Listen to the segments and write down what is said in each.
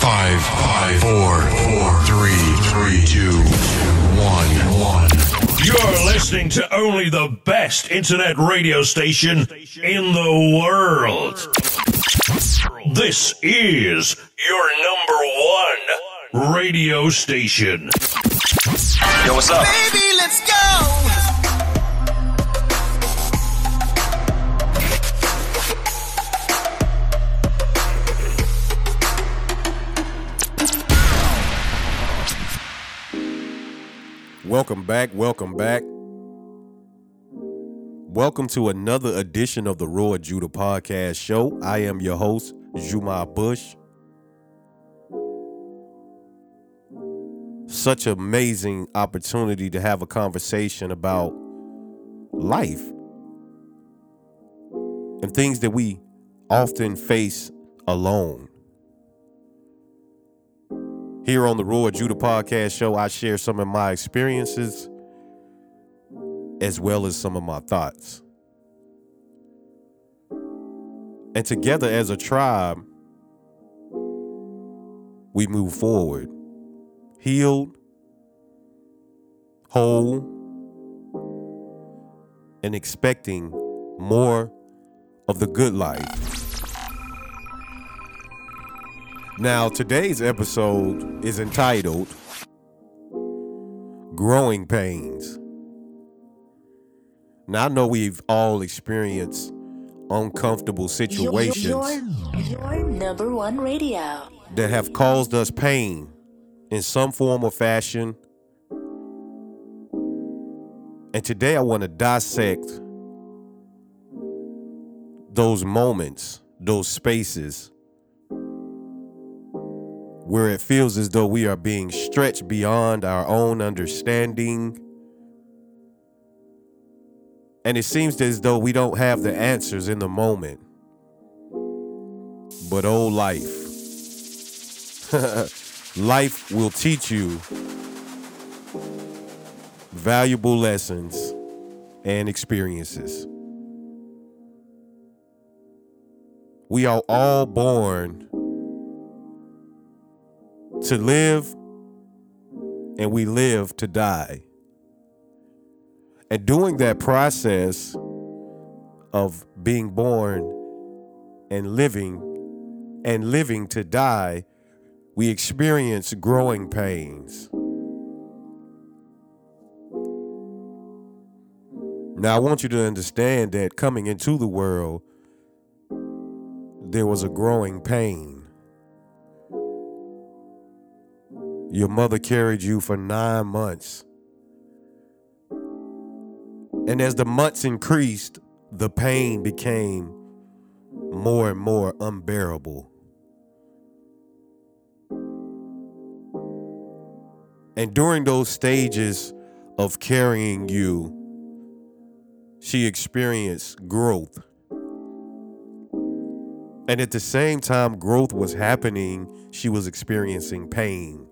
Five, five, four, four, three, three, two, one, one. You're listening to only the best internet radio station in the world. This is your number one radio station. Yo, what's up? Baby, Welcome back. Welcome back. Welcome to another edition of the Roar of Judah Podcast Show. I am your host, Juma Bush. Such amazing opportunity to have a conversation about life and things that we often face alone. Here on the Roar of Judah Podcast Show, I share some of my experiences as well as some of my thoughts. And together as a tribe, we move forward, healed, whole, and expecting more of the good life. Now, today's episode is entitled Growing Pains. Now, I know we've all experienced uncomfortable situations Your, your number one radio. that have caused us pain in some form or fashion. And today I want to dissect those moments, those spaces where it feels as though we are being stretched beyond our own understanding. And it seems as though we don't have the answers in the moment. But oh, life. life will teach you valuable lessons and experiences. We are all born to live and we live to die. And during that process of being born and living and living to die, we experience growing pains. Now, I want you to understand that coming into the world, there was a growing pain. Your mother carried you for nine months. And as the months increased, the pain became more and more unbearable. And during those stages of carrying you, she experienced growth. And at the same time growth was happening, she was experiencing pain.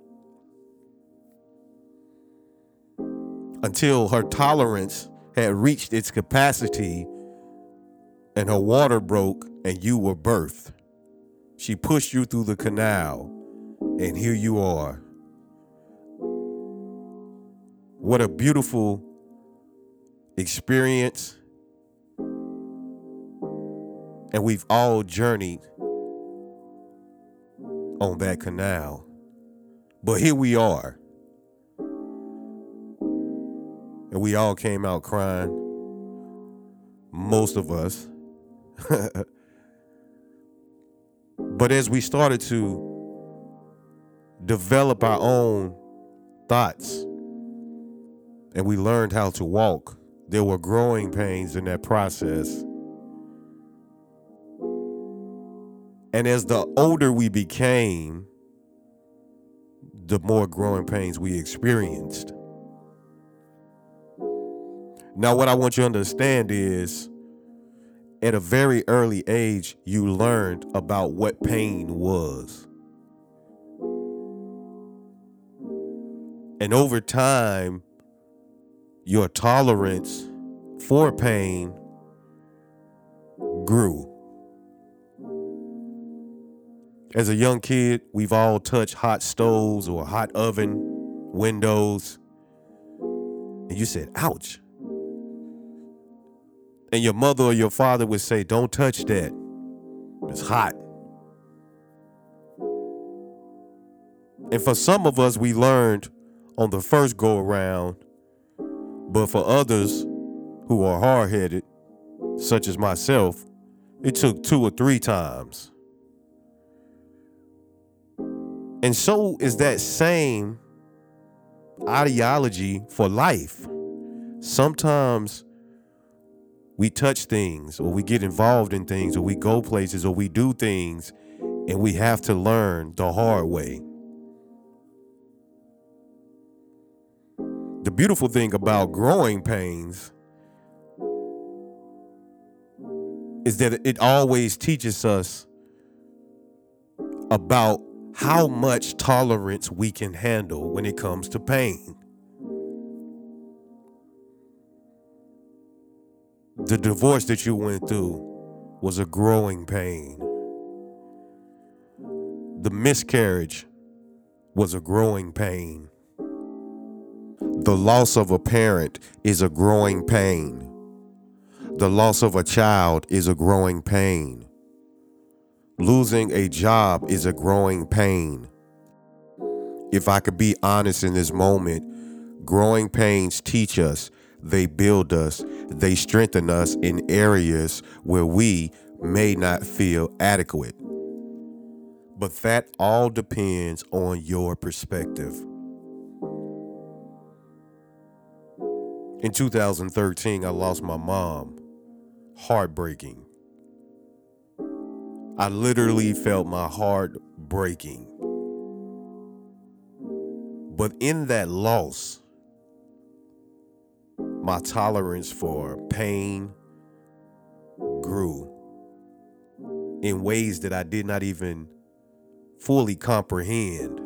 Until her tolerance had reached its capacity and her water broke and you were birthed. She pushed you through the canal, and here you are. What a beautiful experience. And we've all journeyed on that canal. But here we are. And we all came out crying. Most of us. but as we started to develop our own thoughts and we learned how to walk, there were growing pains in that process. And as the older we became, the more growing pains we experienced. Now, what I want you to understand is at a very early age, you learned about what pain was. And over time, your tolerance for pain grew. As a young kid, we've all touched hot stoves or hot oven, windows, and you said, ouch. And your mother or your father would say, don't touch that. It's hot. And for some of us, we learned on the first go around, but for others who are hard headed, such as myself, it took two or three times. And so is that same ideology for life. Sometimes we touch things or we get involved in things or we go places or we do things and we have to learn the hard way. The beautiful thing about growing pains is that it always teaches us about how much tolerance we can handle when it comes to pain. The divorce that you went through was a growing pain. The miscarriage was a growing pain. The loss of a parent is a growing pain. The loss of a child is a growing pain. Losing a job is a growing pain. If I could be honest in this moment, growing pains teach us, they build us, they strengthen us in areas where we may not feel adequate. But that all depends on your perspective. In 2013, I lost my mom heartbreaking. I literally felt my heart breaking. But in that loss, my tolerance for pain grew in ways that I did not even fully comprehend.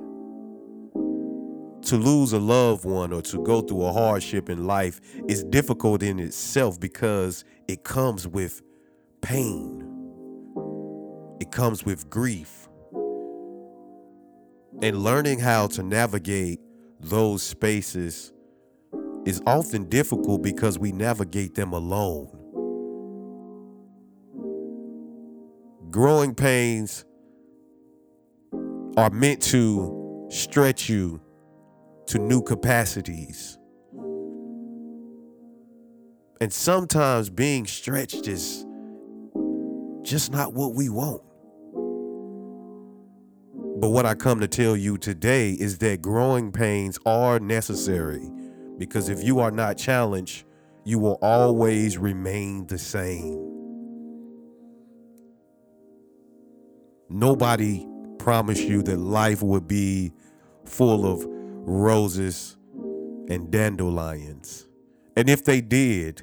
To lose a loved one or to go through a hardship in life is difficult in itself because it comes with pain, it comes with grief. And learning how to navigate those spaces is often difficult because we navigate them alone. Growing pains are meant to stretch you to new capacities. And sometimes being stretched is just not what we want. But what I come to tell you today is that growing pains are necessary because if you are not challenged, you will always remain the same. Nobody promised you that life would be full of roses and dandelions. And if they did,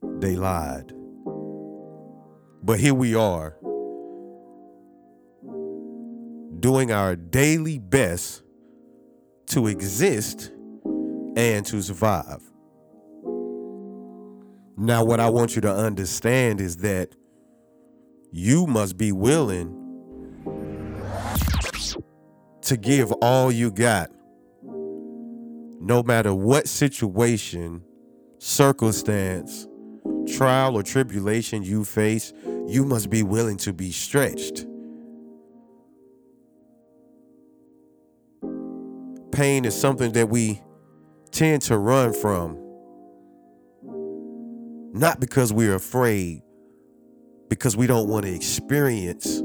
they lied. But here we are, doing our daily best to exist and to survive. Now, what I want you to understand is that you must be willing to give all you got, no matter what situation, circumstance, trial, or tribulation you face, you must be willing to be stretched. Pain is something that we tend to run from, not because we're afraid, because we don't want to experience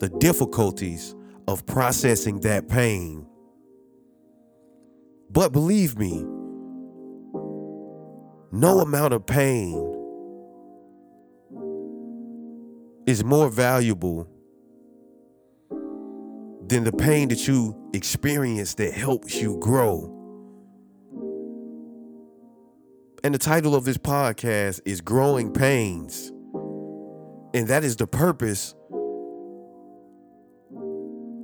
the difficulties of processing that pain. But believe me, no amount of pain is more valuable than the pain that you experience that helps you grow. And the title of this podcast is Growing Pains. And that is the purpose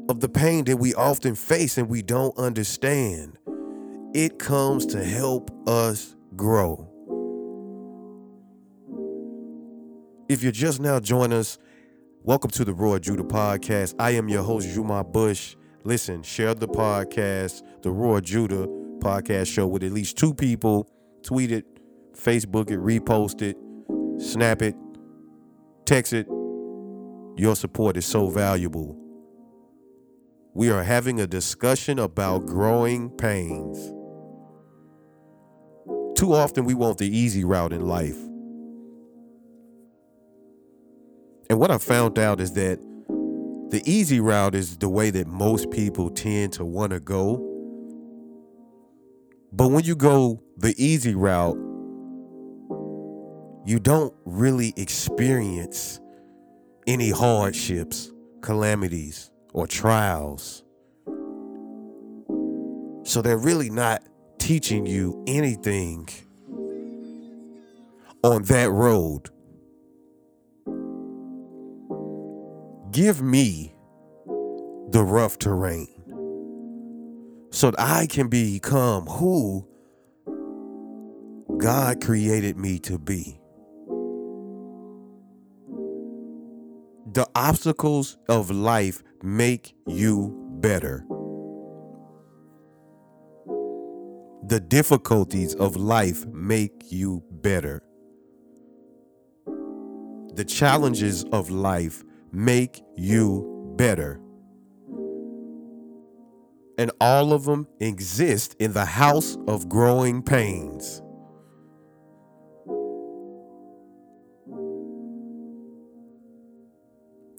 of the pain that we often face and we don't understand. It comes to help us grow. If you're just now joining us, Welcome to the Roar of Judah podcast. I am your host, Juma Bush. Listen, share the podcast, the Roar of Judah podcast show with at least two people. Tweet it, Facebook it, repost it, snap it, text it. Your support is so valuable. We are having a discussion about growing pains. Too often we want the easy route in life. And what I found out is that the easy route is the way that most people tend to want to go. But when you go the easy route, you don't really experience any hardships, calamities, or trials. So they're really not teaching you anything on that road. Give me the rough terrain so that I can become who God created me to be. The obstacles of life make you better. The difficulties of life make you better. The challenges of life make you better. And all of them exist in the house of growing pains.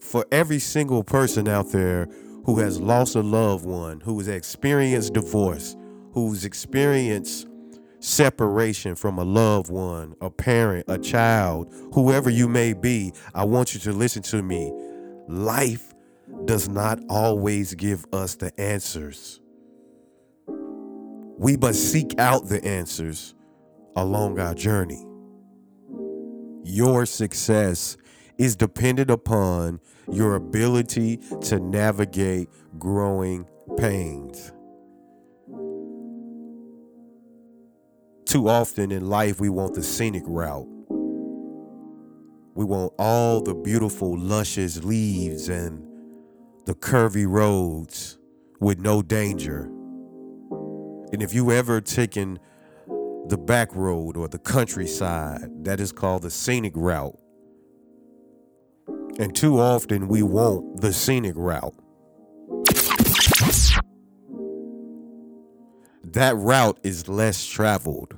For every single person out there who has lost a loved one, who has experienced divorce, who's experienced separation from a loved one, a parent, a child, whoever you may be, I want you to listen to me. Life does not always give us the answers. We must seek out the answers along our journey. Your success is dependent upon your ability to navigate growing pains. Too often in life, we want the scenic route. We want all the beautiful, luscious leaves and the curvy roads with no danger. And if you ever taken the back road or the countryside, that is called the scenic route. And too often we want the scenic route. That route is less traveled.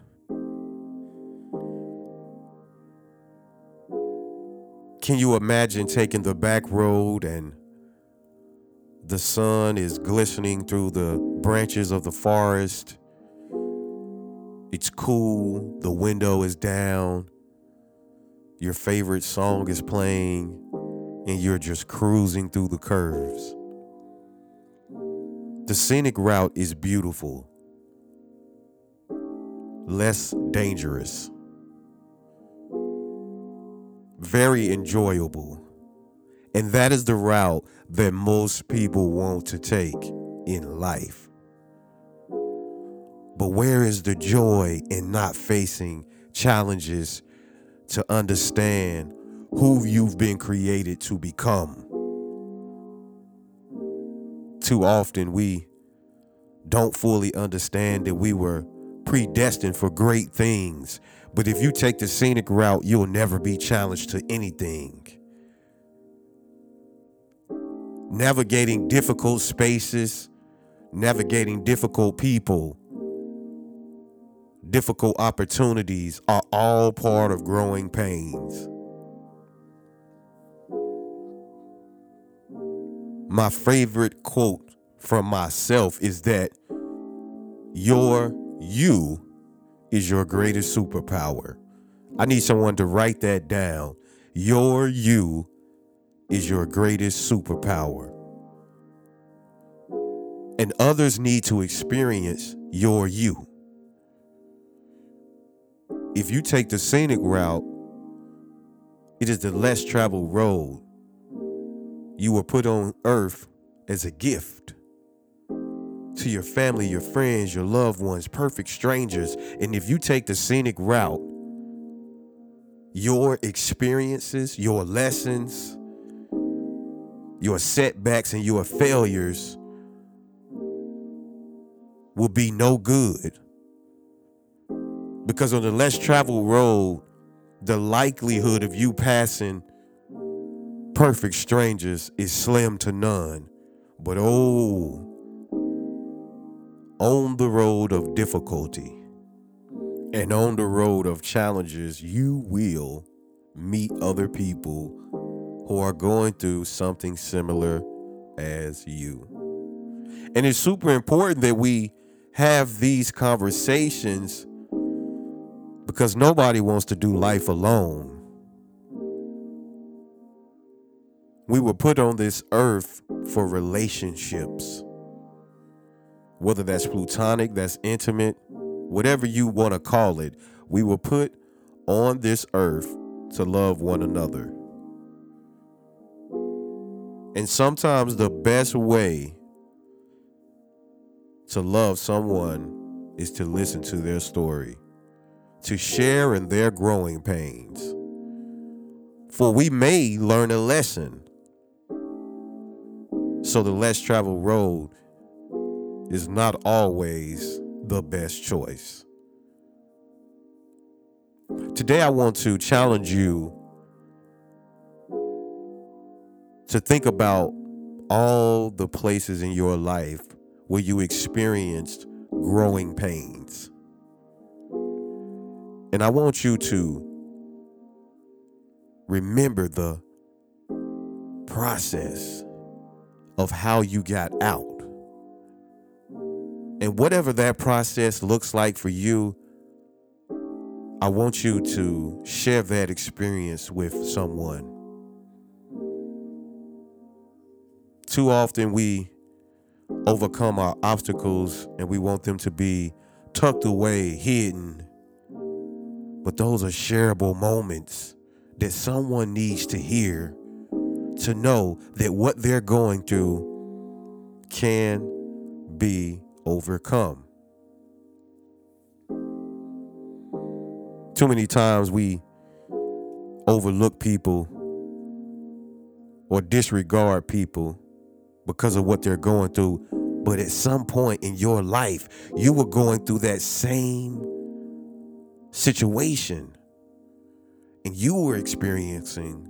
Can you imagine taking the back road and the sun is glistening through the branches of the forest? It's cool, the window is down, your favorite song is playing, and you're just cruising through the curves. The scenic route is beautiful, less dangerous, very enjoyable. And that is the route that most people want to take in life. But where is the joy in not facing challenges to understand who you've been created to become? Too often we don't fully understand that we were predestined for great things. But if you take the scenic route, you'll never be challenged to anything. Navigating difficult spaces, navigating difficult people, difficult opportunities are all part of growing pains. My favorite quote from myself is that your you is your greatest superpower. I need someone to write that down. Your you is your greatest superpower. And others need to experience your you. If you take the scenic route, it is the less traveled road. You were put on earth as a gift to your family, your friends, your loved ones, perfect strangers. And if you take the scenic route, your experiences, your lessons, your setbacks and your failures will be no good. Because on the less traveled road, the likelihood of you passing perfect strangers is slim to none. But oh, on the road of difficulty and on the road of challenges, you will meet other people who are going through something similar as you. And it's super important that we have these conversations because nobody wants to do life alone. We were put on this earth for relationships. Whether that's plutonic, that's intimate, whatever you want to call it, we were put on this earth to love one another. And sometimes the best way to love someone is to listen to their story, to share in their growing pains. For we may learn a lesson. So the less traveled road is not always the best choice. Today, I want to challenge you to think about all the places in your life where you experienced growing pains. And I want you to remember the process of how you got out. And whatever that process looks like for you, I want you to share that experience with someone. Too often we overcome our obstacles and we want them to be tucked away, hidden. But those are shareable moments that someone needs to hear to know that what they're going through can be overcome. Too many times we overlook people or disregard people because of what they're going through. But at some point in your life, you were going through that same situation and you were experiencing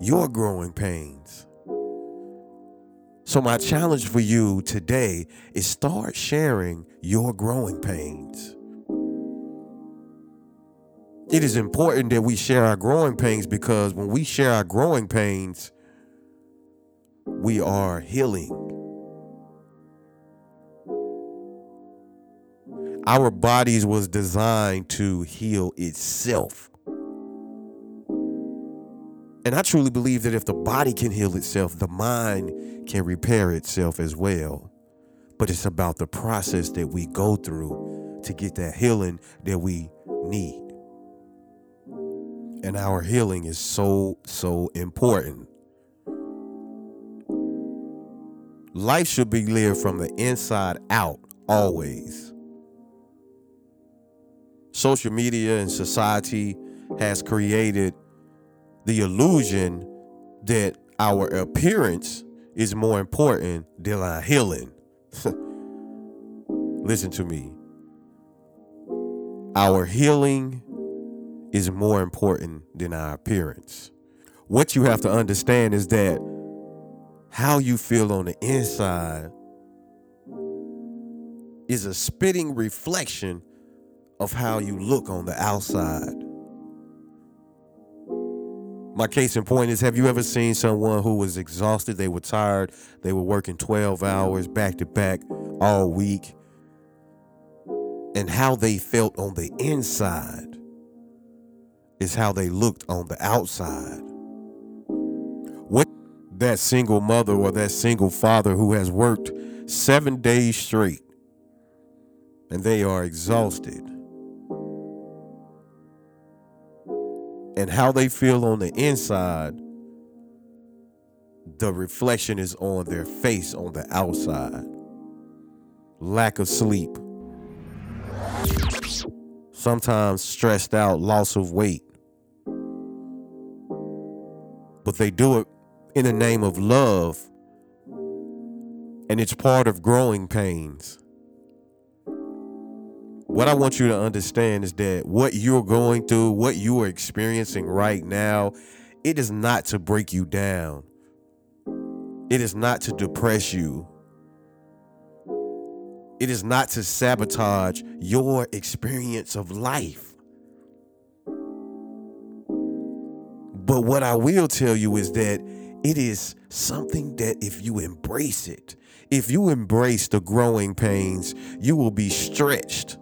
your growing pains. So, my challenge for you today is start sharing your growing pains. It is important that we share our growing pains because when we share our growing pains, we are healing. Our bodies was designed to heal itself. And I truly believe that if the body can heal itself, the mind can repair itself as well. But it's about the process that we go through to get that healing that we need. And our healing is so, so important. Life should be lived from the inside out, always. Social media and society has created the illusion that our appearance is more important than our healing. Listen to me. Our healing is more important than our appearance. What you have to understand is that how you feel on the inside is a spitting reflection of how you look on the outside. My case in point is have you ever seen someone who was exhausted? They were tired. They were working 12 hours back to back all week. And how they felt on the inside is how they looked on the outside. What that single mother or that single father who has worked seven days straight and they are exhausted and how they feel on the inside, the reflection is on their face on the outside. Lack of sleep. Sometimes stressed out, loss of weight. But they do it in the name of love, and it's part of growing pains. What I want you to understand is that what you're going through, what you are experiencing right now, it is not to break you down. It is not to depress you. It is not to sabotage your experience of life. But what I will tell you is that it is something that if you embrace it, if you embrace the growing pains, you will be stretched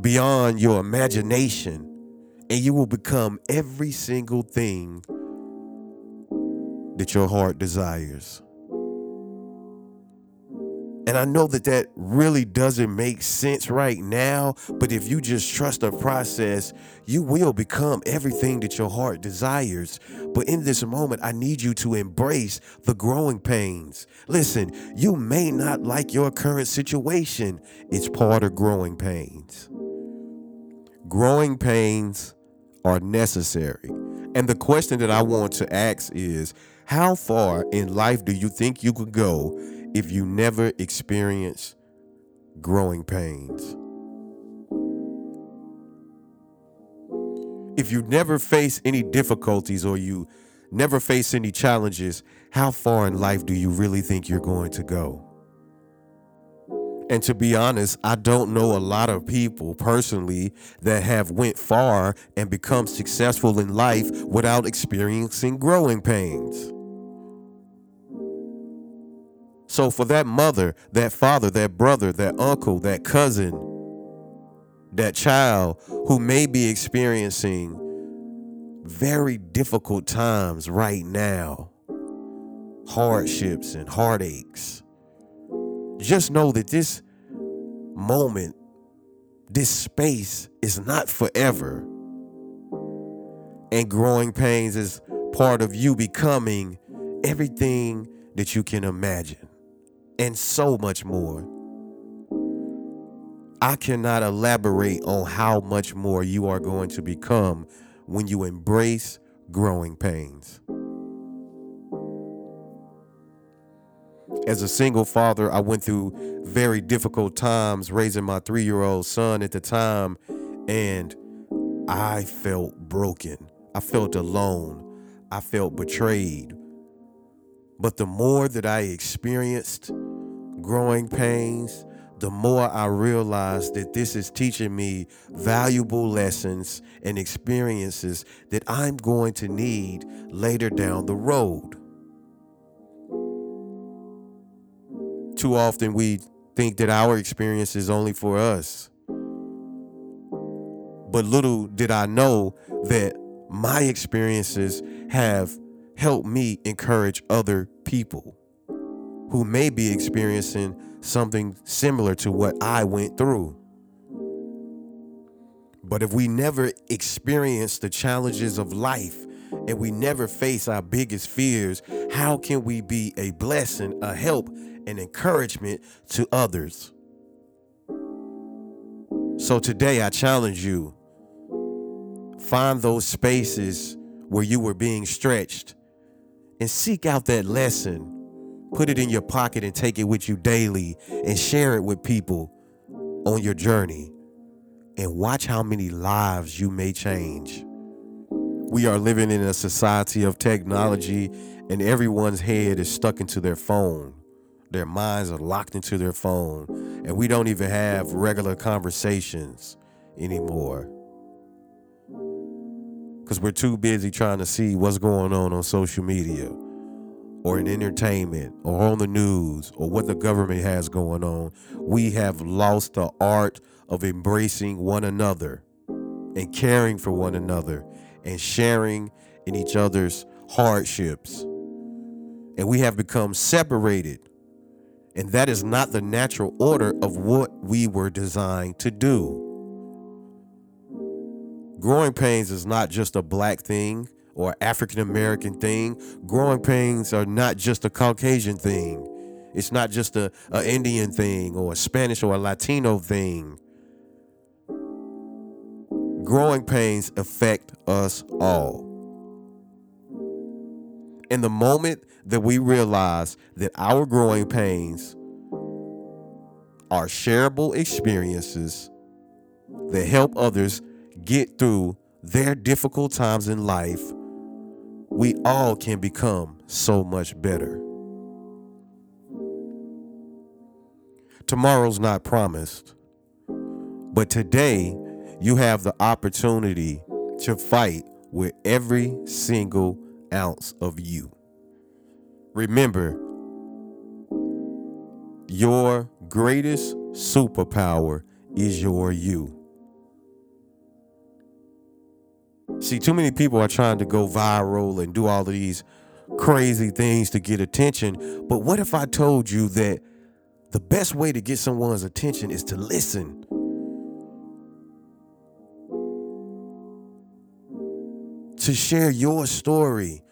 beyond your imagination and you will become every single thing that your heart desires. And I know that that really doesn't make sense right now, but if you just trust the process, you will become everything that your heart desires. But in this moment, I need you to embrace the growing pains. Listen, you may not like your current situation, it's part of growing pains. Growing pains are necessary. And the question that I want to ask is how far in life do you think you could go if you never experience growing pains? If you never face any difficulties or you never face any challenges, how far in life do you really think you're going to go? And to be honest, I don't know a lot of people personally that have went far and become successful in life without experiencing growing pains. So for that mother, that father, that brother, that uncle, that cousin, that child who may be experiencing very difficult times right now, hardships and heartaches, just know that this moment, this space is not forever. And growing pains is part of you becoming everything that you can imagine and so much more. I cannot elaborate on how much more you are going to become when you embrace growing pains. As a single father, I went through very difficult times raising my three year old son at the time, and I felt broken. I felt alone. I felt betrayed. But the more that I experienced growing pains, the more I realized that this is teaching me valuable lessons and experiences that I'm going to need later down the road. Too often we think that our experience is only for us. But little did I know that my experiences have helped me encourage other people who may be experiencing something similar to what I went through. But if we never experience the challenges of life and we never face our biggest fears, how can we be a blessing, a help, and encouragement to others? So today I challenge you find those spaces where you were being stretched and seek out that lesson Put it in your pocket and take it with you daily and share it with people on your journey. And watch how many lives you may change. We are living in a society of technology, and everyone's head is stuck into their phone. Their minds are locked into their phone, and we don't even have regular conversations anymore. Because we're too busy trying to see what's going on on social media or in entertainment or on the news or what the government has going on, we have lost the art of embracing one another and caring for one another and sharing in each other's hardships. And we have become separated. And that is not the natural order of what we were designed to do. Growing pains is not just a black thing or African American thing. Growing pains are not just a Caucasian thing. It's not just a, a Indian thing or a Spanish or a Latino thing. Growing pains affect us all. And the moment that we realize that our growing pains are shareable experiences that help others get through their difficult times in life, we all can become so much better. Tomorrow's not promised, but today you have the opportunity to fight with every single ounce of you. Remember, your greatest superpower is your you. See, too many people are trying to go viral and do all of these crazy things to get attention. But what if I told you that the best way to get someone's attention is to listen? To share your story,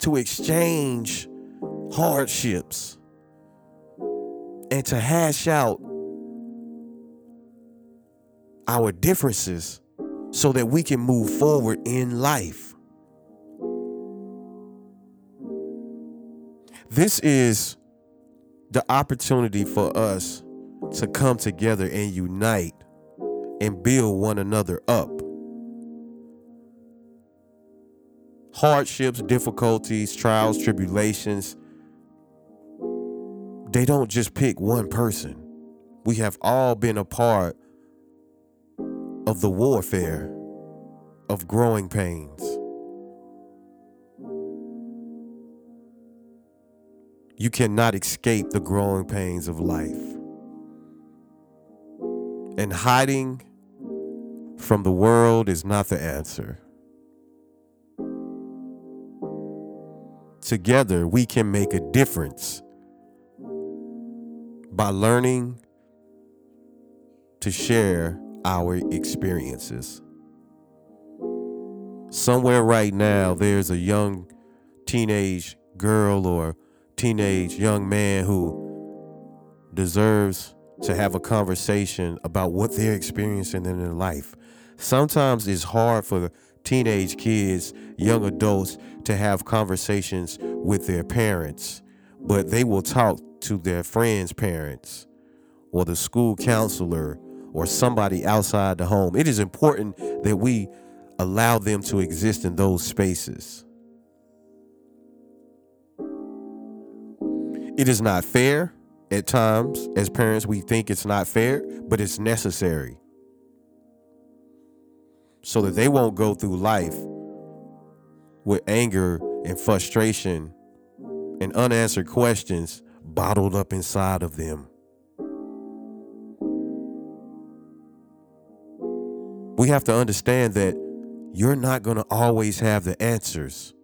to exchange hardships, and to hash out our differences so that we can move forward in life. This is the opportunity for us to come together and unite and build one another up. Hardships, difficulties, trials, tribulations, they don't just pick one person. We have all been a part of the warfare of growing pains. You cannot escape the growing pains of life. And hiding from the world is not the answer. Together, we can make a difference by learning to share our experiences. Somewhere right now, there's a young teenage girl or teenage young man who deserves to have a conversation about what they're experiencing in their life. Sometimes it's hard for teenage kids, young adults to have conversations with their parents, but they will talk to their friends' parents or the school counselor or somebody outside the home. It is important that we allow them to exist in those spaces. It is not fair at times. As parents, we think it's not fair, but it's necessary so that they won't go through life with anger and frustration and unanswered questions bottled up inside of them. we have to understand that you're not going to always have the answers.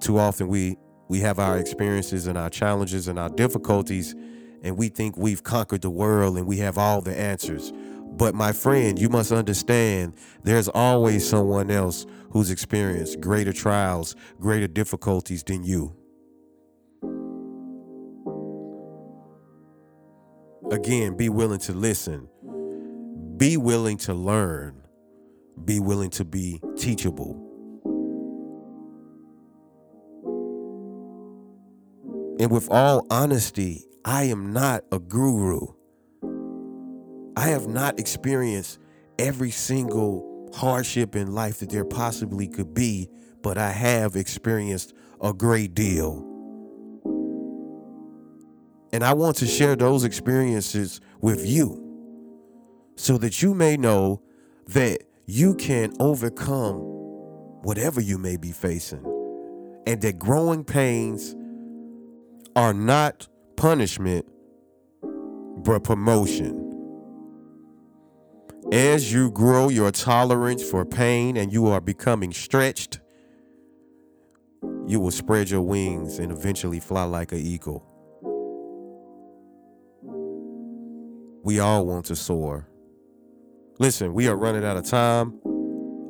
Too often we we have our experiences and our challenges and our difficulties and we think we've conquered the world and we have all the answers. But my friend, you must understand there's always someone else who's experienced greater trials, greater difficulties than you. Again, be willing to listen be willing to learn, be willing to be teachable. And with all honesty, I am not a guru. I have not experienced every single hardship in life that there possibly could be, but I have experienced a great deal. And I want to share those experiences with you so that you may know that you can overcome whatever you may be facing and that growing pains are not punishment but promotion. As you grow your tolerance for pain and you are becoming stretched, you will spread your wings and eventually fly like an eagle. We all want to soar. Listen, we are running out of time.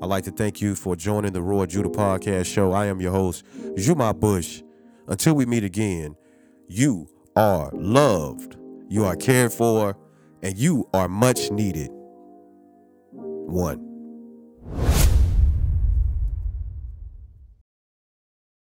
I'd like to thank you for joining the Roar of Judah Podcast Show. I am your host, Juma Bush. Until we meet again, you are loved, you are cared for, and you are much needed. One.